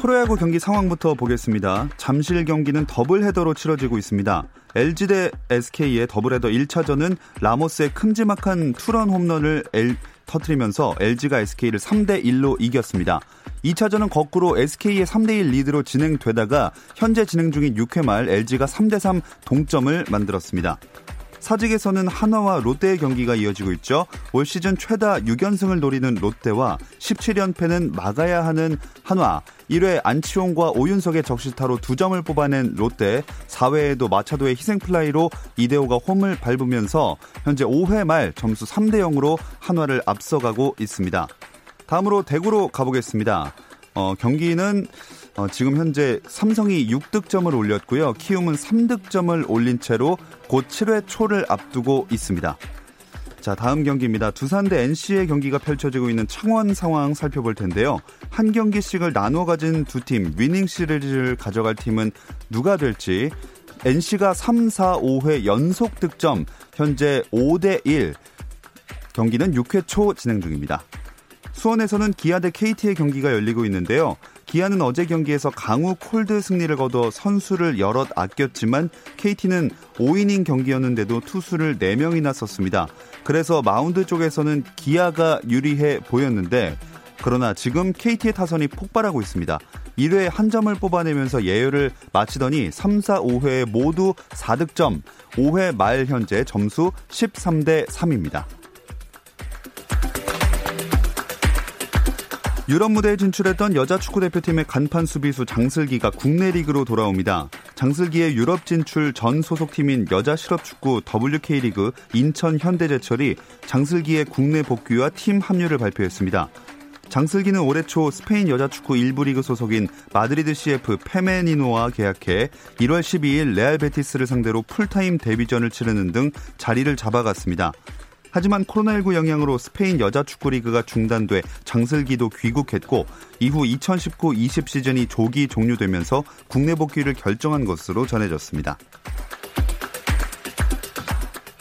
프로야구 경기 상황부터 보겠습니다. 잠실 경기는 더블 헤더로 치러지고 있습니다. LG 대 SK의 더블 헤더 1차전은 라모스의 큼지막한 투런 홈런을 L, 터트리면서 LG가 SK를 3대 1로 이겼습니다. 2차전은 거꾸로 SK의 3대 1 리드로 진행되다가 현재 진행 중인 6회 말 LG가 3대 3 동점을 만들었습니다. 사직에서는 한화와 롯데의 경기가 이어지고 있죠. 올 시즌 최다 6연승을 노리는 롯데와 17연패는 막아야 하는 한화. 1회 안치홍과 오윤석의 적시타로 2점을 뽑아낸 롯데 4회에도 마차도의 희생플라이로 이대호가 홈을 밟으면서 현재 5회 말 점수 3대 0으로 한화를 앞서가고 있습니다. 다음으로 대구로 가보겠습니다. 어, 경기는 어, 지금 현재 삼성이 6득점을 올렸고요. 키움은 3득점을 올린 채로 곧 7회 초를 앞두고 있습니다. 자, 다음 경기입니다. 두산 대 NC의 경기가 펼쳐지고 있는 창원 상황 살펴볼 텐데요. 한 경기씩을 나누어 가진 두 팀, 위닝 시리즈를 가져갈 팀은 누가 될지 NC가 3, 4, 5회 연속 득점, 현재 5대 1. 경기는 6회 초 진행 중입니다. 수원에서는 기아 대 KT의 경기가 열리고 있는데요. 기아는 어제 경기에서 강우 콜드 승리를 거둬 선수를 여럿 아꼈지만 KT는 5이닝 경기였는데도 투수를 4명이나 썼습니다. 그래서 마운드 쪽에서는 기아가 유리해 보였는데 그러나 지금 KT의 타선이 폭발하고 있습니다. 1회에 한 점을 뽑아내면서 예열을 마치더니 3, 4, 5회 모두 4득점, 5회 말 현재 점수 13대 3입니다. 유럽 무대에 진출했던 여자 축구 대표팀의 간판 수비수 장슬기가 국내 리그로 돌아옵니다. 장슬기의 유럽 진출 전 소속팀인 여자 실업축구 WK리그 인천 현대제철이 장슬기의 국내 복귀와 팀 합류를 발표했습니다. 장슬기는 올해 초 스페인 여자축구 1부 리그 소속인 마드리드 CF 페메니노와 계약해 1월 12일 레알 베티스를 상대로 풀타임 데뷔전을 치르는 등 자리를 잡아갔습니다. 하지만 코로나19 영향으로 스페인 여자 축구 리그가 중단돼 장슬기도 귀국했고 이후 2019-20 시즌이 조기 종료되면서 국내 복귀를 결정한 것으로 전해졌습니다.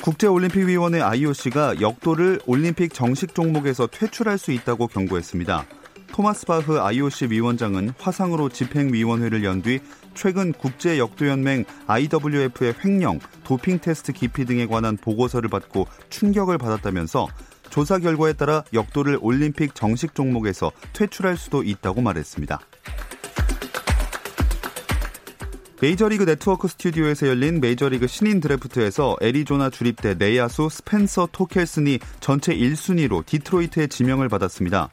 국제올림픽위원회 IOC가 역도를 올림픽 정식 종목에서 퇴출할 수 있다고 경고했습니다. 토마스 바흐 IOC 위원장은 화상으로 집행위원회를 연 뒤 최근 국제 역도연맹 IWF의 횡령, 도핑 테스트 기피 등에 관한 보고서를 받고 충격을 받았다면서 조사 결과에 따라 역도를 올림픽 정식 종목에서 퇴출할 수도 있다고 말했습니다. 메이저리그 네트워크 스튜디오에서 열린 메이저리그 신인 드래프트에서 애리조나 주립대 내야수 스펜서 토켈슨이 전체 1순위로 디트로이트의 지명을 받았습니다.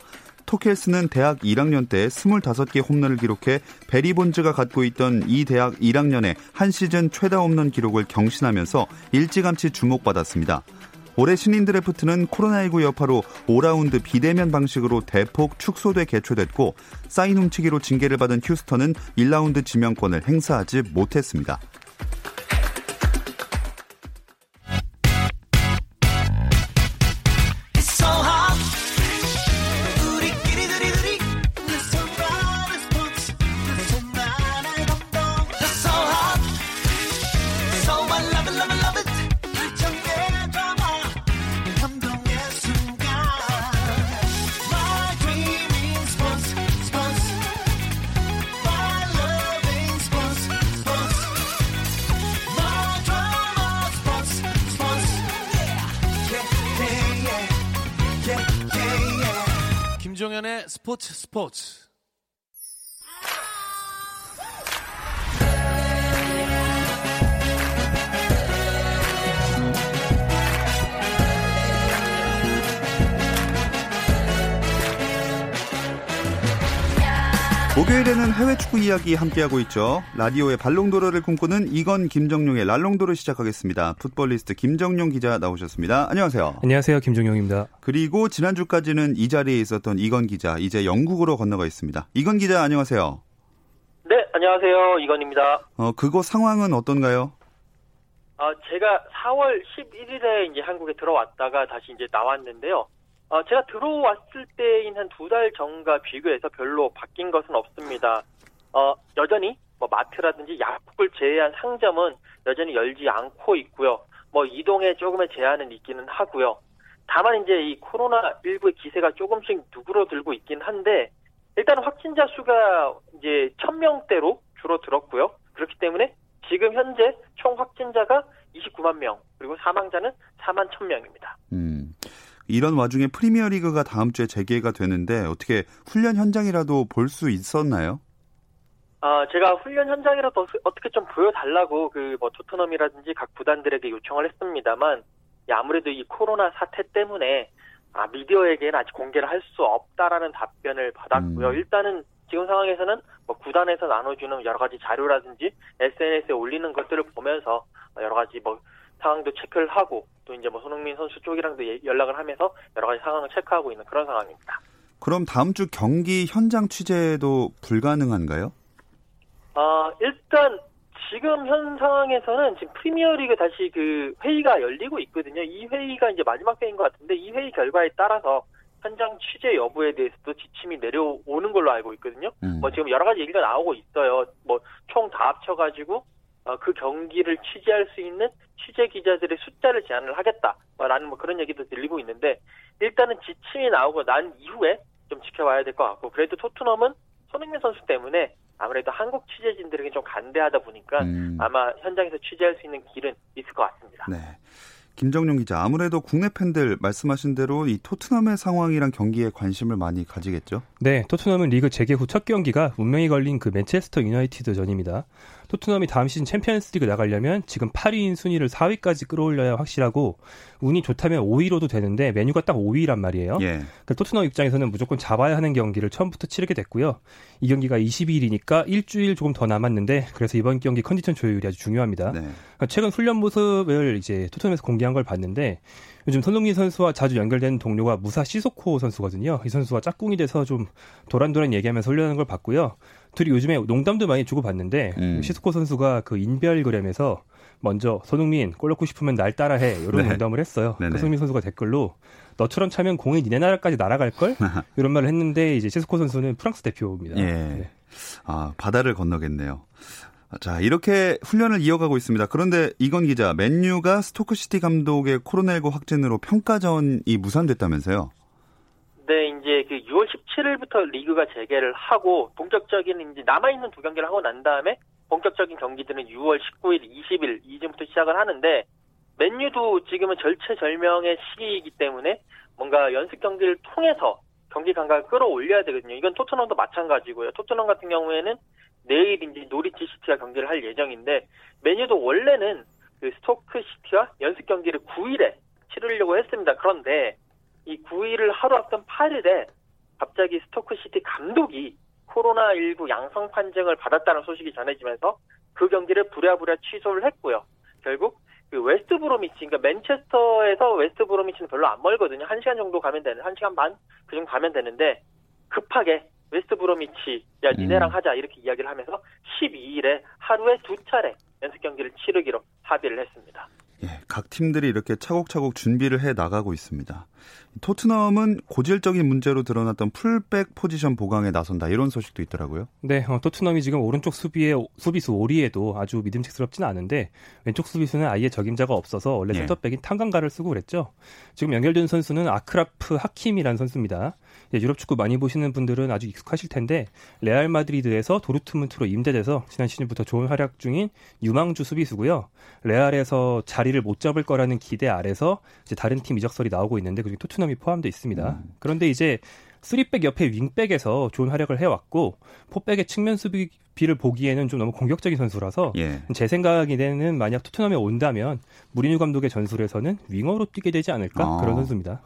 토켈슨은 대학 1학년 때 25개 홈런을 기록해 베리 본즈가 갖고 있던 이 대학 1학년의 한 시즌 최다 홈런 기록을 경신하면서 일찌감치 주목받았습니다. 올해 신인 드래프트는 코로나19 여파로 5라운드 비대면 방식으로 대폭 축소돼 개최됐고 사인 훔치기로 징계를 받은 휴스턴은 1라운드 지명권을 행사하지 못했습니다. 김종 목요일에는 해외 축구 이야기 함께하고 있죠. 라디오의 발롱도르를 꿈꾸는 이건 김정용의 랄롱도르 시작하겠습니다. 풋볼리스트 김정용 기자 나오셨습니다. 안녕하세요. 안녕하세요. 김정용입니다. 그리고 지난주까지는 이 자리에 있었던 이건 기자, 이제 영국으로 건너가 있습니다. 이건 기자 안녕하세요. 네, 안녕하세요. 이건입니다. 어, 그곳 상황은 어떤가요? 어, 제가 4월 11일에 이제 한국에 들어왔다가 다시 이제 나왔는데요. 어, 제가 들어왔을 때인 한 두 달 전과 비교해서 별로 바뀐 것은 없습니다. 어, 여전히 뭐 마트라든지 약국을 제외한 상점은 여전히 열지 않고 있고요. 뭐 이동에 조금의 제한은 있기는 하고요. 다만 이제 이 코로나19의 기세가 조금씩 누그러들고 있긴 한데 일단 확진자 수가 이제 1000명대로 줄어들었고요. 그렇기 때문에 지금 현재 총 확진자가 29만 명, 그리고 사망자는 4만 1000명입니다. 음. 이런 와중에 프리미어 리그가 다음 주에 재개가 되는데 어떻게 훈련 현장이라도 볼 수 있었나요? 아, 제가 훈련 현장이라도 어떻게 좀 보여달라고 그 뭐 토트넘이라든지 각 구단들에게 요청을 했습니다만 아무래도 이 코로나 사태 때문에 아, 미디어에게는 아직 공개를 할 수 없다라는 답변을 받았고요. 음. 일단은 지금 상황에서는 뭐 구단에서 나눠주는 여러 가지 자료라든지 SNS에 올리는 것들을 보면서 여러 가지 뭐 상황도 체크를 하고 또 이제 뭐 손흥민 선수 쪽이랑도 예, 연락을 하면서 여러 가지 상황을 체크하고 있는 그런 상황입니다. 그럼 다음 주 경기 현장 취재도 불가능한가요? 아 일단 지금 현 상황에서는 지금 프리미어리그 다시 그 회의가 열리고 있거든요. 이 회의가 이제 마지막 회의인 것 같은데 이 회의 결과에 따라서 현장 취재 여부에 대해서도 지침이 내려오는 걸로 알고 있거든요. 음. 뭐 지금 여러 가지 얘기가 나오고 있어요. 뭐 총 다 합쳐가지고 어, 그 경기를 취재할 수 있는 취재 기자들의 숫자를 제한을 하겠다라는 뭐 그런 얘기도 들리고 있는데 일단은 지침이 나오고 난 이후에 좀 지켜봐야 될 것 같고 그래도 토트넘은 손흥민 선수 때문에 아무래도 한국 취재진들에게 좀 간대하다 보니까 음. 아마 현장에서 취재할 수 있는 길은 있을 것 같습니다. 네. 김정용 기자, 아무래도 국내 팬들 말씀하신 대로 이 토트넘의 상황이랑 경기에 관심을 많이 가지겠죠? 네, 토트넘은 리그 재개 후 첫 경기가 운명이 걸린 그 맨체스터 유나이티드 전입니다. 토트넘이 다음 시즌 챔피언스리그 나가려면 지금 8위인 순위를 4위까지 끌어올려야 확실하고 운이 좋다면 5위로도 되는데 메뉴가 딱 5위란 말이에요. 예. 그러니까 토트넘 입장에서는 무조건 잡아야 하는 경기를 처음부터 치르게 됐고요. 이 경기가 22일이니까 일주일 조금 더 남았는데 그래서 이번 경기 컨디션 조율이 아주 중요합니다. 네. 그러니까 최근 훈련 모습을 이제 토트넘에서 공개한 걸 봤는데 요즘 손흥민 선수와 자주 연결되는 동료가 무사 시소코 선수거든요. 이 선수가 짝꿍이 돼서 좀 도란도란 얘기하면서 훈련하는 걸 봤고요. 둘이 요즘에 농담도 많이 주고 봤는데 음. 시소코 선수가 그 인별그램에서 먼저 손흥민 골 넣고 싶으면 날 따라해 이런 네. 농담을 했어요. 네네. 그 손흥민 선수가 댓글로 너처럼 차면 공이 니네 나라까지 날아갈 걸 이런 말을 했는데 이제 시소코 선수는 프랑스 대표입니다. 예. 네. 아, 바다를 건너겠네요. 자, 이렇게 훈련을 이어가고 있습니다. 그런데 이건 기자, 맨유가 스토크 시티 감독의 코로나19 확진으로 평가전이 무산됐다면서요? 네, 이제 그 6월 17일부터 리그가 재개를 하고 본격적인 이제 남아 있는 두 경기를 하고 난 다음에 본격적인 경기들은 6월 19일, 20일 이전부터 시작을 하는데 맨유도 지금은 절체절명의 시기이기 때문에 뭔가 연습 경기를 통해서 경기 감각을 끌어올려야 되거든요. 이건 토트넘도 마찬가지고요. 토트넘 같은 경우에는 내일 이제 노리치 시티와 경기를 할 예정인데 맨유도 원래는 그 스토크 시티와 연습 경기를 9일에 치르려고 했습니다. 그런데 이 9일을 하루 앞둔 8일에 갑자기 스토크시티 감독이 코로나19 양성 판정을 받았다는 소식이 전해지면서 그 경기를 부랴부랴 취소를 했고요. 결국 그 웨스트 브로미치, 그러니까 맨체스터에서 웨스트 브로미치는 별로 안 멀거든요. 한 시간 정도 가면 되는, 한 시간 반 그 정도 가면 되는데 급하게 웨스트 브로미치, 야 니네랑 음. 하자 이렇게 이야기를 하면서 12일에 하루에 두 차례 연습 경기를 치르기로 합의를 했습니다. 예, 각 팀들이 이렇게 차곡차곡 준비를 해 나가고 있습니다. 토트넘은 고질적인 문제로 드러났던 풀백 포지션 보강에 나선다 이런 소식도 있더라고요. 네, 어, 토트넘이 지금 오른쪽 수비에 수비수 오리에도 아주 믿음직스럽지는 않은데 왼쪽 수비수는 아예 적임자가 없어서 원래 예. 센터백인 탕강가를 쓰고 그랬죠. 지금 연결된 선수는 아크라프 하키미라는 선수입니다. 예, 유럽 축구 많이 보시는 분들은 아주 익숙하실 텐데 레알 마드리드에서 도르트문트로 임대돼서 지난 시즌부터 좋은 활약 중인 유망주 수비수고요. 레알에서 자리를 못 잡을 거라는 기대 아래서 이제 다른 팀 이적설이 나오고 있는데 그 중에 토트넘이 포함돼 있습니다. 음. 그런데 이제 3백 옆에 윙백에서 좋은 활약을 해왔고 포백의 측면 수비를 보기에는 좀 너무 공격적인 선수라서 예. 제 생각에는 만약 토트넘에 온다면 무리뉴 감독의 전술에서는 윙어로 뛰게 되지 않을까 아. 그런 선수입니다.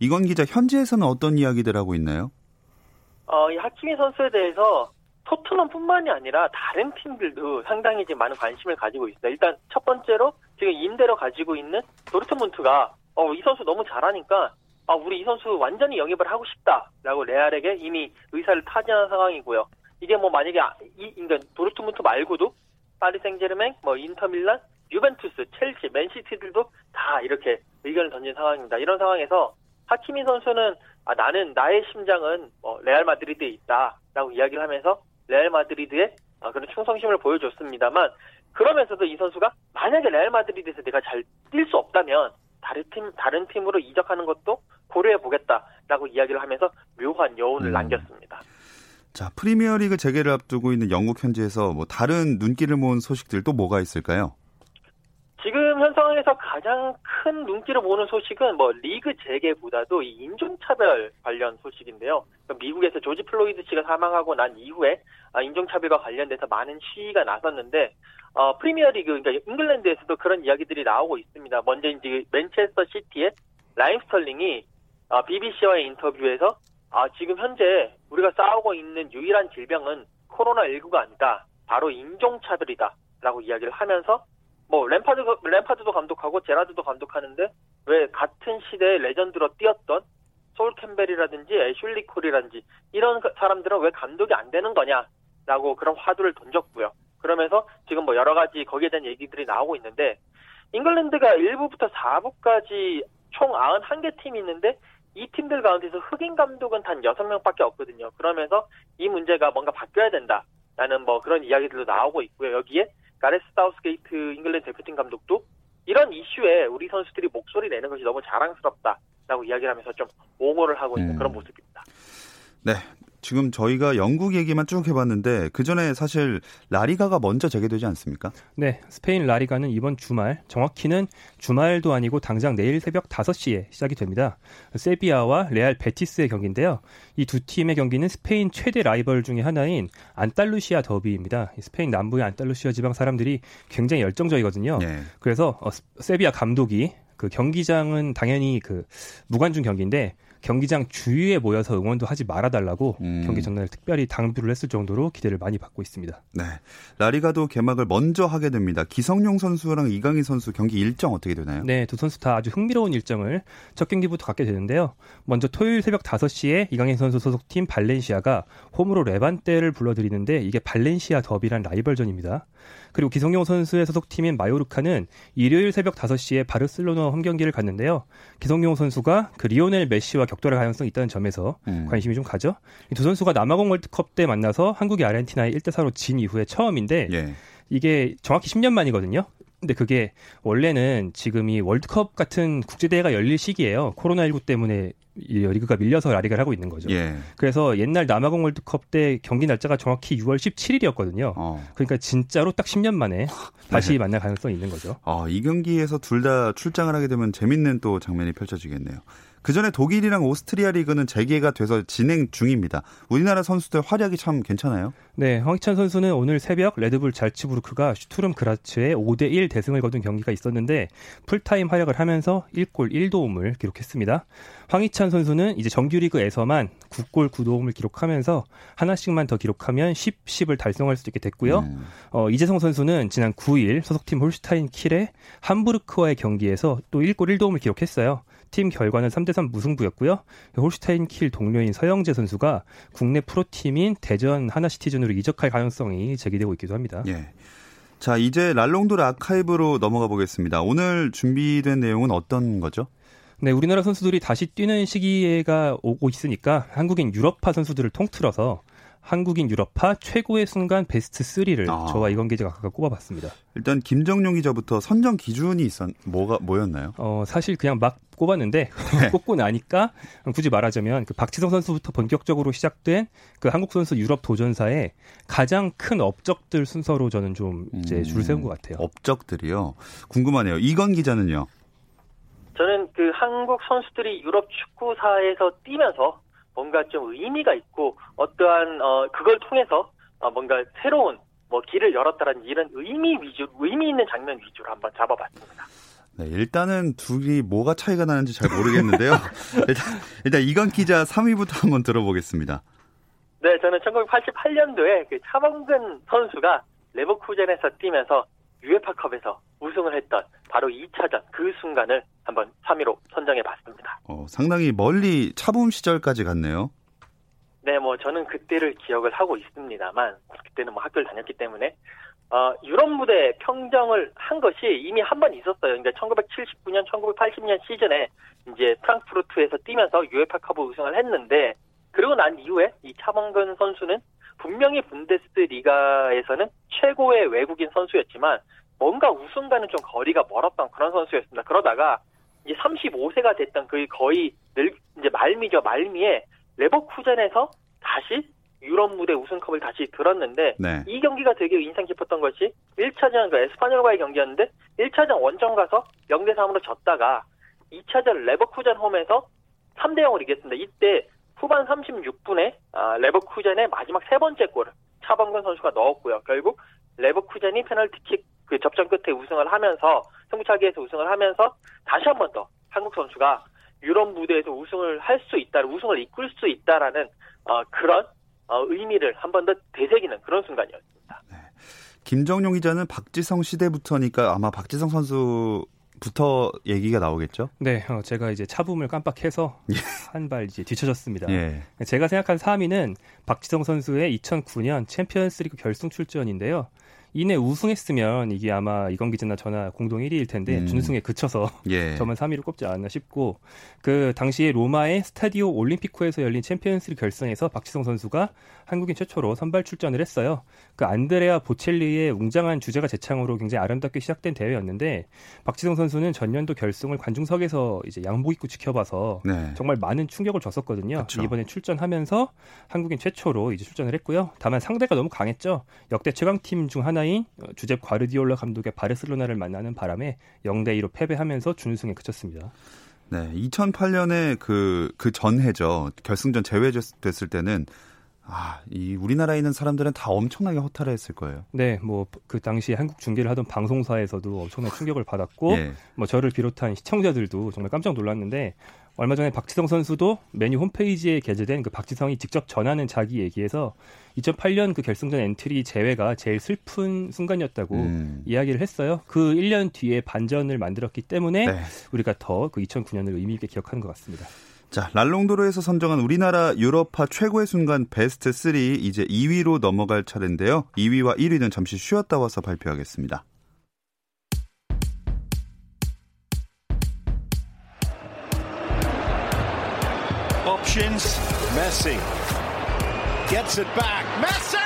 이건 기자 현지에서는 어떤 이야기들 하고 있나요? 어, 이 하키미 선수에 대해서 토트넘뿐만이 아니라 다른 팀들도 상당히 지금 많은 관심을 가지고 있어요. 일단 첫 번째로 지금 임대로 가지고 있는 도르트문트가 어, 이 선수 너무 잘하니까 아, 우리 이 선수 완전히 영입을 하고 싶다라고 레알에게 이미 의사를 타진한 상황이고요. 이게 뭐 만약에 아, 이 그러니까 도르트문트 말고도 파리 생제르맹, 뭐 인터밀란, 유벤투스, 첼시, 맨시티들도 다 이렇게 의견을 던진 상황입니다. 이런 상황에서 하키미 선수는 아, 나는 나의 심장은 뭐 레알 마드리드에 있다라고 이야기를 하면서 레알 마드리드의 아, 그런 충성심을 보여줬습니다만 그러면서도 이 선수가 만약에 레알 마드리드에서 내가 잘 뛸 수 없다면 다른 팀 다른 팀으로 이적하는 것도 고려해 보겠다라고 이야기를 하면서 묘한 여운을 음. 남겼습니다. 자, 프리미어리그 재개를 앞두고 있는 영국 현지에서 뭐 다른 눈길을 모은 소식들 또 뭐가 있을까요? 지금 현 상황에서 가장 큰 눈길을 모는 소식은 뭐 리그 재개보다도 이 인종차별 관련 소식인데요. 미국에서 조지 플로이드 씨가 사망하고 난 이후에 아, 인종차별과 관련돼서 많은 시위가 나섰는데 어, 프리미어리그 그러니까 잉글랜드에서도 그런 이야기들이 나오고 있습니다. 먼저 이제 맨체스터 시티의 라힘 스털링이 어, BBC와의 인터뷰에서 아, 지금 현재 우리가 싸우고 있는 유일한 질병은 코로나19가 아니다. 바로 인종차별이다 라고 이야기를 하면서 뭐 램파드 램파드도 감독하고 제라드도 감독하는데 왜 같은 시대의 레전드로 뛰었던 소울 캠벨이라든지 애슐리 콜이라든지 이런 그 사람들은 왜 감독이 안 되는 거냐라고 그런 화두를 던졌고요. 그러면서 지금 뭐 여러 가지 거기에 대한 얘기들이 나오고 있는데 잉글랜드가 1부부터 4부까지 총 91개 팀이 있는데 이 팀들 가운데서 흑인 감독은 단 6명밖에 없거든요. 그러면서 이 문제가 뭔가 바뀌어야 된다라는 뭐 그런 이야기들도 나오고 있고요. 여기에 가레스 사우스게이트 잉글랜드 대표팀 감독도 이런 이슈에 우리 선수들이 목소리 내는 것이 너무 자랑스럽다라고 이야기를 하면서 좀 옹호를 하고 있는 음. 그런 모습입니다. 네. 지금 저희가 영국 얘기만 쭉 해봤는데 그 전에 사실 라리가가 먼저 재개되지 않습니까? 네, 스페인 라리가는 이번 주말, 정확히는 주말도 아니고 당장 내일 새벽 5시에 시작이 됩니다. 세비야와 레알 베티스의 경기인데요. 이 두 팀의 경기는 스페인 최대 라이벌 중의 하나인 안달루시아 더비입니다. 이 스페인 남부의 안달루시아 지방 사람들이 굉장히 열정적이거든요. 네. 그래서 어, 세비야 감독이 그 경기장은 당연히 그 무관중 경기인데 경기장 주위에 모여서 응원도 하지 말아달라고 음. 경기 전날 특별히 당부를 했을 정도로 기대를 많이 받고 있습니다. 네. 라리가도 개막을 먼저 하게 됩니다. 기성용 선수랑 이강인 선수 경기 일정 어떻게 되나요? 네, 두 선수 다 아주 흥미로운 일정을 첫 경기부터 갖게 되는데요. 먼저 토요일 새벽 5시에 이강인 선수 소속팀 발렌시아가 홈으로 레반떼를 불러들이는데 이게 발렌시아 더비란 라이벌전입니다. 그리고 기성용 선수의 소속팀인 마요르카는 일요일 새벽 5시에 바르셀로나 홈 경기를 갔는데요. 기성용 선수가 그 리오넬 메시와 격돌할 가능성이 있다는 점에서 음. 관심이 좀 가죠. 이두 선수가 남아공 월드컵 때 만나서 한국이 아르헨티나에 1대 4로 진 이후에 처음인데 예. 이게 정확히 10년 만이거든요. 근데 그게 원래는 지금 이 월드컵 같은 국제대회가 열릴 시기예요. 코로나19 때문에 이 리그가 밀려서 라리가를 하고 있는 거죠. 예. 그래서 옛날 남아공 월드컵 때 경기 날짜가 정확히 6월 17일이었거든요. 어. 그러니까 진짜로 딱 10년 만에 다시 만날 가능성이 있는 거죠. 어, 이 경기에서 둘 다 출장을 하게 되면 재밌는 또 장면이 펼쳐지겠네요. 그 전에 독일이랑 오스트리아 리그는 재개가 돼서 진행 중입니다. 우리나라 선수들 활약이 참 괜찮아요. 네, 황희찬 선수는 오늘 새벽 레드불 잘츠부르크가 슈투름 그라츠의 5대 1 대승을 거둔 경기가 있었는데 풀타임 활약을 하면서 1골 1도움을 기록했습니다. 황희찬 선수는 이제 정규리그에서만 9골 9도움을 기록하면서 하나씩만 더 기록하면 10, 10을 달성할 수 있게 됐고요. 음. 어, 이재성 선수는 지난 9일 소속팀 홀슈타인 킬의 함부르크와의 경기에서 또 1골 1도움을 기록했어요. 팀 결과는 3대3 무승부였고요. 홀슈타인 킬 동료인 서영재 선수가 국내 프로팀인 대전 하나시티즌으로 이적할 가능성이 제기되고 있기도 합니다. 예. 자, 이제 랄롱도르 아카이브로 넘어가 보겠습니다. 오늘 준비된 내용은 어떤 거죠? 네, 우리나라 선수들이 다시 뛰는 시기가 오고 있으니까 한국인 유럽파 선수들을 통틀어서 한국인 유럽파 최고의 순간 베스트 3를 아. 저와 이건 기자가 각각 꼽아봤습니다. 일단 김정용 기자부터 선정 기준이 있었 뭐가 뭐였나요? 어, 사실 그냥 막 꼽았는데 네. 꼽고 나니까 굳이 말하자면 그 박지성 선수부터 본격적으로 시작된 그 한국 선수 유럽 도전사의 가장 큰 업적들 순서로 저는 좀 이제 음, 줄 세운 것 같아요. 업적들이요. 궁금하네요. 이건 기자는요. 저는 그 한국 선수들이 유럽 축구사에서 뛰면서 뭔가 좀 의미가 있고 어떠한 어 그걸 통해서 어 뭔가 새로운 뭐 길을 열었다라는 이런 의미 위주 의미 있는 장면 위주로 한번 잡아봤습니다. 네, 일단은 둘이 뭐가 차이가 나는지 잘 모르겠는데요. 일단, 일단 이건 기자 3위부터 한번 들어보겠습니다. 네, 저는 1988년도에 그 차범근 선수가 레버쿠젠에서 뛰면서 유에파컵에서 우승을 했던 바로 2차전 그 순간을 한번 3위로 선정해 봤습니다. 어, 상당히 멀리 차붐 시절까지 갔네요. 네, 뭐 저는 그때를 기억을 하고 있습니다만 그때는 뭐 학교를 다녔기 때문에 어, 유럽 무대 평정을 한 것이 이미 한 번 있었어요. 그러니까 1979년, 1980년 시즌에 이제 프랑크푸르트에서 뛰면서 유에파컵 우승을 했는데 그리고 난 이후에 이 차범근 선수는 분명히 분데스리가에서는 최고의 외국인 선수였지만 뭔가 우승과는 좀 거리가 멀었던 그런 선수였습니다. 그러다가 이제 35세가 됐던 그 거의 늘 이제 말미죠 말미에 레버쿠젠에서 다시 유럽 무대 우승컵을 다시 들었는데 네. 이 경기가 되게 인상 깊었던 것이 1차전 그 에스파뇰과의 경기였는데 1차전 원정 가서 0대 3으로 졌다가 2차전 레버쿠젠 홈에서 3대 0으로 이겼습니다. 이때 후반 36분에 아, 레버쿠젠의 마지막 세 번째 골을 차범근 선수가 넣었고요. 결국 레버쿠젠이 페널티킥 그 접전 끝에 우승을 하면서 승부차기에서 우승을 하면서 다시 한 번 더 한국 선수가 유럽 무대에서 우승을 할 수 있다, 우승을 이끌 수 있다라는 어, 그런 어, 의미를 한 번 더 되새기는 그런 순간이었습니다. 김정용 기자는 박지성 시대부터니까 아마 박지성 선수 부터 얘기가 나오겠죠? 네, 어, 제가 이제 차붐을 깜빡해서 예. 한발 이제 뒤쳐졌습니다. 예. 제가 생각한 3위는 박지성 선수의 2009년 챔피언스리그 결승 출전인데요. 이내 우승했으면 이게 아마 이건 기자나 저나 공동 1위일 텐데 음. 준우승에 그쳐서 예. 저만 3위를 꼽지 않았나 싶고 그 당시에 로마의 스타디오 올림피코에서 열린 챔피언스리그 결승에서 박지성 선수가 한국인 최초로 선발 출전을 했어요. 그 안드레아 보첼리의 웅장한 주제가 재창으로 굉장히 아름답게 시작된 대회였는데 박지성 선수는 전년도 결승을 관중석에서 이제 양복 입고 지켜봐서 네. 정말 많은 충격을 줬었거든요. 그쵸. 이번에 출전하면서 한국인 최초로 이제 출전을 했고요. 다만 상대가 너무 강했죠. 역대 최강 팀 중 하나 인 어, 주제 과르디올라 감독의 바르셀로나를 만나는 바람에 0대 2로 패배하면서 준우승에 그쳤습니다. 네. 2008년에 그, 그 전해죠. 결승전 제외됐을 때는 아, 이 우리나라에 있는 사람들은 다 엄청나게 허탈해 했을 거예요. 네, 뭐 그 당시에 한국 중계를 하던 방송사에서도 엄청난 충격을 받았고 예. 뭐 저를 비롯한 시청자들도 정말 깜짝 놀랐는데 얼마 전에 박지성 선수도 맨유 홈페이지에 게재된 그 박지성이 직접 전하는 자기 얘기에서 2008년 그 결승전 엔트리 제외가 제일 슬픈 순간이었다고 음. 이야기를 했어요. 그 1년 뒤에 반전을 만들었기 때문에 네. 우리가 더 그 2009년을 의미 있게 기억하는 것 같습니다. 자, 랄롱도르에서 선정한 우리나라 유럽파 최고의 순간 베스트 3 이제 2위로 넘어갈 차례인데요. 2위와 1위는 잠시 쉬었다 와서 발표하겠습니다. Options. Messi. Gets it back. Messi!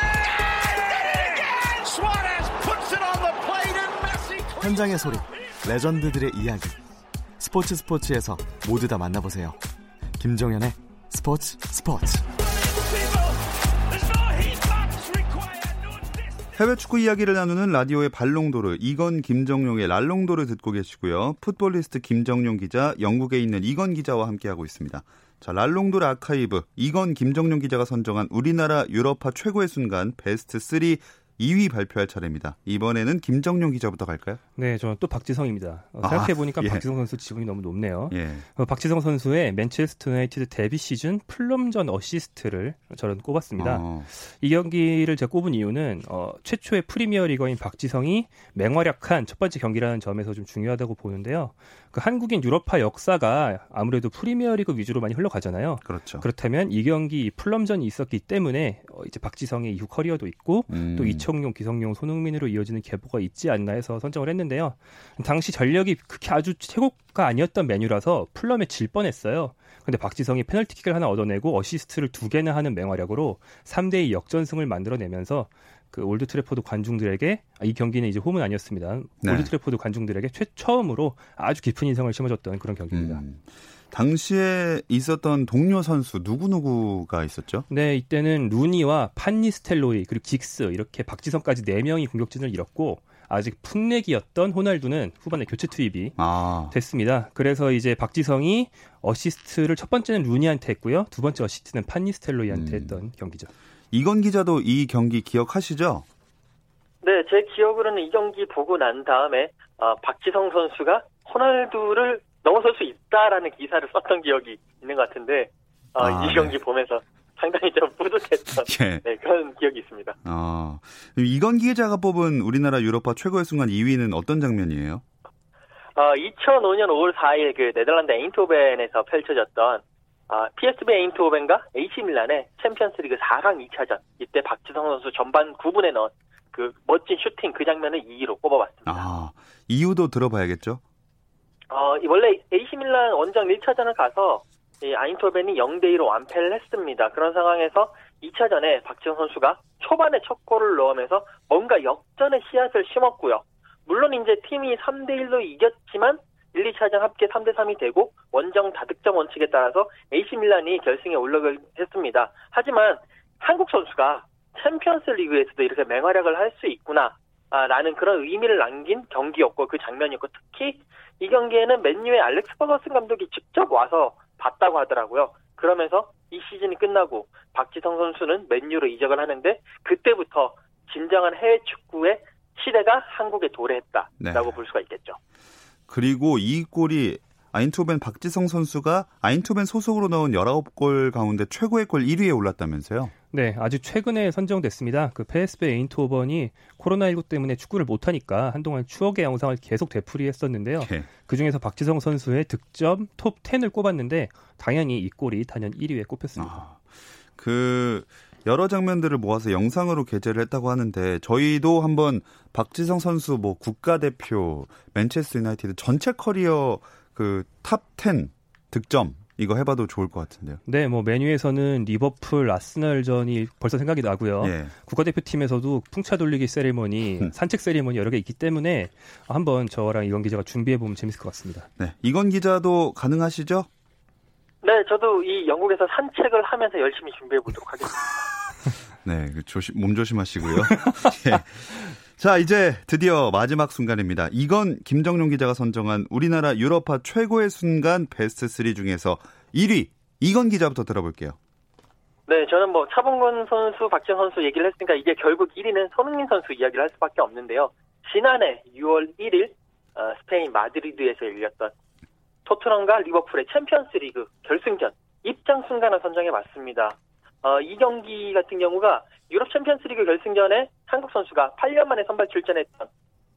Suarez puts it on the plate and Messi. 현장의 소리, 레전드들의 이야기. 스포츠 스포츠에서 모두 다 만나보세요. 김정현의 스포츠 스포츠. 해외 축구 이야기를 나누는 라디오의 발롱도르 이건 김정용의 랄롱도르 듣고 계시고요. 풋볼리스트 김정용 기자, 영국에 있는 이건 기자와 함께하고 있습니다. 자, 랄롱도르 아카이브 이건 김정용 기자가 선정한 우리나라 유럽파 최고의 순간 베스트 3 2위 발표할 차례입니다. 이번에는 김정용 기자부터 갈까요? 네, 저는 또 박지성입니다. 어, 아, 생각해 보니까 예. 박지성 선수 지분이 너무 높네요. 예. 어, 박지성 선수의 맨체스터 유나이티드 데뷔 시즌 풀럼전 어시스트를 저는 꼽았습니다. 어, 이 경기를 제가 꼽은 이유는 어, 최초의 프리미어 리거인 박지성이 맹활약한 첫 번째 경기라는 점에서 좀 중요하다고 보는데요. 그 한국인 유럽파 역사가 아무래도 프리미어 리그 위주로 많이 흘러가잖아요. 그렇죠. 그렇다면 이 경기 풀럼전이 있었기 때문에 어, 이제 박지성의 이후 커리어도 있고 음. 또 이청용, 기성용, 손흥민으로 이어지는 계보가 있지 않나 해서 선정을 했는데요. 당시 전력이 그렇게 아주 최고가 아니었던 맨유라서 풀럼에 질 뻔했어요. 근데 박지성이 페널티킥을 하나 얻어내고 어시스트를 두 개나 하는 맹활약으로 3대 2 역전승을 만들어내면서 그 올드 트래포드 관중들에게 아, 이 경기는 이제 홈은 아니었습니다. 네. 올드 트래포드 관중들에게 최 처음으로 아주 깊은 인상을 심어줬던 그런 경기입니다. 음. 당시에 있었던 동료 선수 누구누구가 있었죠? 네, 이때는 루니와 판니스텔로이 그리고 긱스 이렇게 박지성까지 4명이 공격진을 이뤘고 아직 풋내기였던 호날두는 후반에 교체 투입이 아, 됐습니다. 그래서 이제 박지성이 어시스트를 첫 번째는 루니한테 했고요. 두 번째 어시스트는 판니스텔로이한테 음. 했던 경기죠. 이건 기자도 이 경기 기억하시죠? 네, 제 기억으로는 이 경기 보고 난 다음에 어, 박지성 선수가 호날두를 넘어설 수 있다라는 기사를 썼던 기억이 있는 것 같은데 어, 아, 이 네. 경기 보면서 상당히 좀 뿌듯했던 예. 네, 그런 기억이 있습니다. 아, 이건 기자가 뽑은 우리나라 유럽파 최고의 순간 2위는 어떤 장면이에요? 어, 2005년 5월 4일 그 네덜란드 에인토벤에서 펼쳐졌던 어, PSV 에인토벤과 AC 밀란의 챔피언스리그 4강 2차전 이때 박지성 선수 전반 9분에 넣은 그 멋진 슈팅 그 장면을 2위로 꼽아봤습니다. 아, 이유도 들어봐야겠죠? 어, 이 원래 AC 밀란 원정 1차전을 가서 이 아인토벤이 0대 2로 완패를 했습니다. 그런 상황에서 2차전에 박지성 선수가 초반에 첫 골을 넣으면서 뭔가 역전의 씨앗을 심었고요. 물론 이제 팀이 3대 1로 이겼지만 1, 2차전 합계 3대 3이 되고 원정 다득점 원칙에 따라서 AC 밀란이 결승에 올라가게 했습니다. 하지만 한국 선수가 챔피언스 리그에서도 이렇게 맹활약을 할 수 있구나. 아, 라는 그런 의미를 남긴 경기였고 그 장면이었고 특히 이 경기에는 맨유의 알렉스 퍼거슨 감독이 직접 와서 봤다고 하더라고요. 그러면서 이 시즌이 끝나고 박지성 선수는 맨유로 이적을 하는데 그때부터 진정한 해외 축구의 시대가 한국에 도래했다라고 네. 볼 수가 있겠죠. 그리고 이 골이 아인토벤 박지성 선수가 아인토벤 소속으로 넣은 19골 가운데 최고의 골 1위에 올랐다면서요? 네, 아주 최근에 선정됐습니다. 그 PSV 에인토번이 코로나19 때문에 축구를 못하니까 한동안 추억의 영상을 계속 되풀이했었는데요. 예. 그중에서 박지성 선수의 득점 톱 10을 꼽았는데 당연히 이 골이 단연 1위에 꼽혔습니다. 아, 그 여러 장면들을 모아서 영상으로 게재를 했다고 하는데 저희도 한번 박지성 선수 뭐 국가대표 맨체스터 유나이티드 전체 커리어 그 top 10 득점 이거 해봐도 좋을 것 같은데요. 네, 뭐 맨유에서는 리버풀 아스널전이 벌써 생각이 나고요. 예. 국가대표팀에서도 풍차 돌리기 세리머니, 음. 산책 세리머니 여러 개 있기 때문에 한번 저랑 이건 기자가 준비해 보면 재밌을 것 같습니다. 네. 이건 기자도 가능하시죠? 네, 저도 이 영국에서 산책을 하면서 열심히 준비해 보도록 하겠습니다. 네, 그 조심, 몸 조심하시고요. 예. 자, 이제 드디어 마지막 순간입니다. 이건 김정용 기자가 선정한 우리나라 유럽파 최고의 순간 베스트 3 중에서 1위 이건 기자부터 들어볼게요. 네, 저는 뭐 차범근 선수, 박지현 선수 얘기를 했으니까 이제 결국 1위는 손흥민 선수 이야기를 할 수밖에 없는데요. 지난해 6월 1일 어, 스페인 마드리드에서 열렸던 토트넘과 리버풀의 챔피언스리그 결승전 입장 순간을 선정해 봤습니다. 어, 이 경기 같은 경우가 유럽 챔피언스리그 결승전에 한국 선수가 8년 만에 선발 출전했던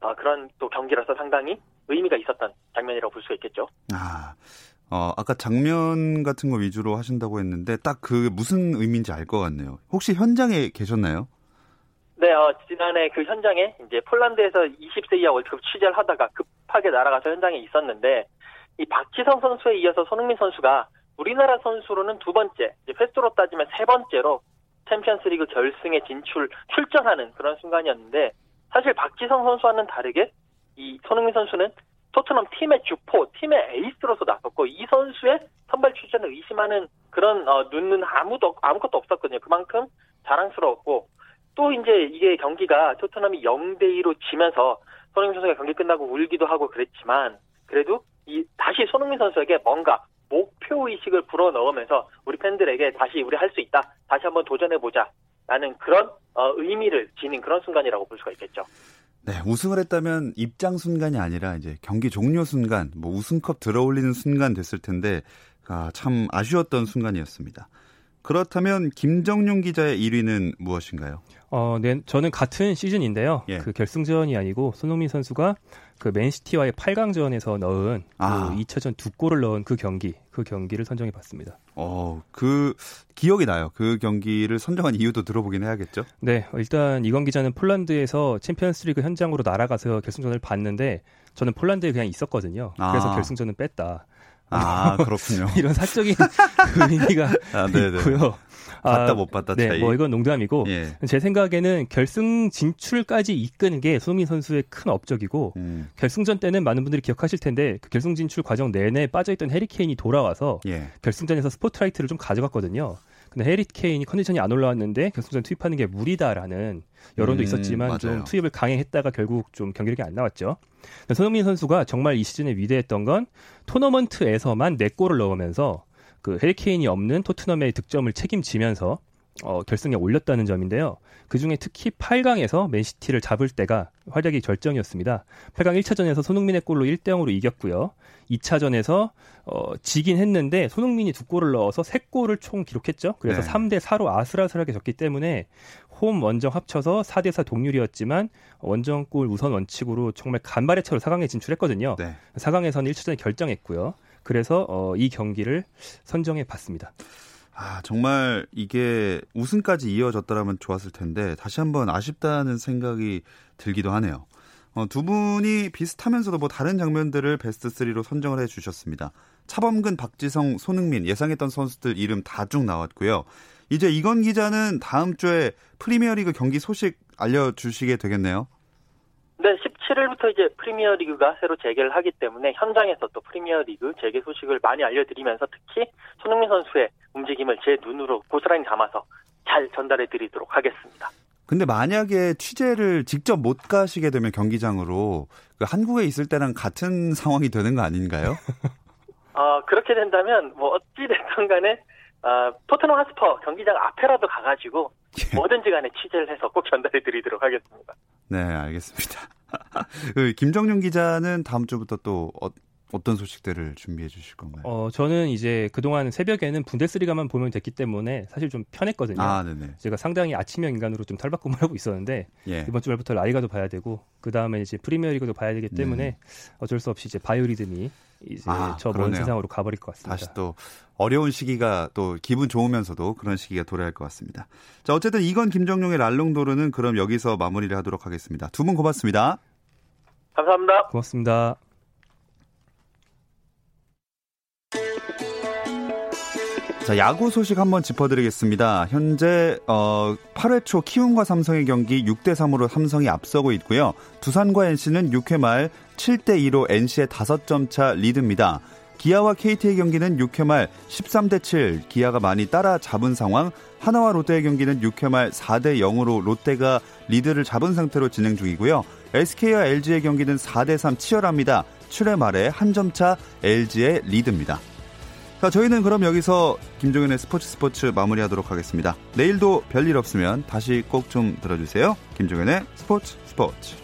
어, 그런 또 경기라서 상당히 의미가 있었던 장면이라고 볼 수가 있겠죠. 아, 어, 아까 장면 같은 거 위주로 하신다고 했는데 딱 그 무슨 의미인지 알 것 같네요. 혹시 현장에 계셨나요? 네, 어, 지난해 그 현장에 이제 폴란드에서 20세 이하 월드컵 취재를 하다가 급하게 날아가서 현장에 있었는데 이 박지성 선수에 이어서 손흥민 선수가 우리나라 선수로는 두 번째, 이제 횟수로 따지면 세 번째로 챔피언스리그 결승에 진출 출전하는 그런 순간이었는데 사실 박지성 선수와는 다르게 이 손흥민 선수는 토트넘 팀의 주포, 팀의 에이스로서 나섰고 이 선수의 선발 출전을 의심하는 그런 어, 눈은 아무도 아무것도 없었거든요. 그만큼 자랑스러웠고 또 이제 이게 경기가 토트넘이 0대 2로 지면서 손흥민 선수가 경기 끝나고 울기도 하고 그랬지만 그래도 이 다시 손흥민 선수에게 뭔가 목표 의식을 불어넣으면서 우리 팬들에게 다시 우리 할 수 있다. 다시 한번 도전해 보자. 라는 그런 어, 의미를 지닌 그런 순간이라고 볼 수가 있겠죠. 네, 우승을 했다면 입장 순간이 아니라 이제 경기 종료 순간, 뭐 우승컵 들어올리는 순간 됐을 텐데 아, 참 아쉬웠던 순간이었습니다. 그렇다면 김정용 기자의 1위는 무엇인가요? 어, 네, 저는 같은 시즌인데요. 예. 그 결승전이 아니고 손흥민 선수가 그 맨시티와의 8강전에서 넣은 아. 그 2차전 두 골을 넣은 그 경기, 그 경기를 선정해 봤습니다. 어, 그 기억이 나요. 그 경기를 선정한 이유도 들어보긴 해야겠죠. 네, 일단 이건 기자는 폴란드에서 챔피언스리그 현장으로 날아가서 결승전을 봤는데 저는 폴란드에 그냥 있었거든요. 그래서 아. 결승전은 뺐다. 아, 그렇군요. 이런 사적인 그 의미가 아, 네네. 있고요. 봤다 아, 못 봤다 네, 차이. 뭐 이건 농담이고 예. 제 생각에는 결승 진출까지 이끄는 게 손흥민 선수의 큰 업적이고 음, 결승전 때는 많은 분들이 기억하실 텐데 그 결승 진출 과정 내내 빠져있던 해리 케인이 돌아와서 예. 결승전에서 스포트라이트를 좀 가져갔거든요. 근데 해리 케인이 컨디션이 안 올라왔는데 결승전 투입하는 게 무리다라는 여론도 음, 있었지만 맞아요. 좀 투입을 강행했다가 결국 좀 경기력이 안 나왔죠. 손흥민 선수가 정말 이 시즌에 위대했던 건 토너먼트에서만 4골을 넣으면서 그 해리 케인이 없는 토트넘의 득점을 책임지면서 어, 결승에 올렸다는 점인데요. 그 중에 특히 8강에서 맨시티를 잡을 때가 활약이 절정이었습니다. 8강 1차전에서 손흥민의 골로 1대 0으로 이겼고요. 2차전에서 어, 지긴 했는데 손흥민이 두 골을 넣어서 세 골을 총 기록했죠. 그래서 네. 3대 4로 아슬아슬하게 졌기 때문에 홈 원정 합쳐서 4대 4 동률이었지만 원정골 우선 원칙으로 정말 간발의 차로 4강에 진출했거든요. 네. 4강에서는 1차전에 결정했고요. 그래서 어, 이 경기를 선정해 봤습니다. 아, 정말 이게 우승까지 이어졌더라면 좋았을 텐데 다시 한번 아쉽다는 생각이 들기도 하네요. 어, 두 분이 비슷하면서도 뭐 다른 장면들을 베스트 3로 선정을 해 주셨습니다. 차범근, 박지성, 손흥민 예상했던 선수들 이름 다 쭉 나왔고요. 이제 이건 기자는 다음 주에 프리미어리그 경기 소식 알려주시게 되겠네요. 네, 17일부터 이제 프리미어 리그가 새로 재개를 하기 때문에 현장에서 또 프리미어 리그 재개 소식을 많이 알려드리면서 특히 손흥민 선수의 움직임을 제 눈으로 고스란히 담아서 잘 전달해 드리도록 하겠습니다. 근데 만약에 취재를 직접 못 가시게 되면 경기장으로 그 한국에 있을 때랑 같은 상황이 되는 거 아닌가요? 어, 그렇게 된다면 뭐 어찌됐든 간에 어, 토트넘 하스퍼 경기장 앞에라도 가가지고 뭐든지 간에 취재를 해서 꼭 전달해 드리도록 하겠습니다. 네, 알겠습니다. 그 김정용 기자는 다음 주부터 또 어, 떤 소식들을 준비해 주실 건가요? 어, 저는 이제 그동안 새벽에는 분데스리가만 보면 됐기 때문에 사실 좀 편했거든요. 아, 네네. 제가 상당히 아침형 인간으로 좀 탈바꿈을 하고 있었는데 예. 이번 주말부터 라이가도 봐야 되고 그 다음에 이제 프리미어리그도 봐야 되기 때문에 어쩔 수 없이 이제 바이오리듬이 이제 네. 아, 저먼 그러네요. 세상으로 가버릴 것 같습니다. 다시 또 어려운 시기가 또 기분 좋으면서도 그런 시기가 도래할 것 같습니다. 자, 어쨌든 이건 김정용의 랄롱도르는 그럼 여기서 마무리를 하도록 하겠습니다. 두 분 고맙습니다. 감사합니다. 고맙습니다. 자, 야구 소식 한번 짚어드리겠습니다. 현재 어, 8회 초 키움과 삼성의 경기 6대 3으로 삼성이 앞서고 있고요. 두산과 NC는 6회 말 7대 2로 NC의 5점 차 리드입니다. 기아와 KT의 경기는 6회 말 13대 7, 기아가 많이 따라잡은 상황. 한화와 롯데의 경기는 6회 말 4대 0으로 롯데가 리드를 잡은 상태로 진행 중이고요. SK와 LG의 경기는 4대 3 치열합니다. 7회 말에 한 점 차 LG의 리드입니다. 자, 저희는 그럼 여기서 김종현의 스포츠 스포츠 마무리하도록 하겠습니다. 내일도 별일 없으면 다시 꼭 좀 들어주세요. 김종현의 스포츠 스포츠.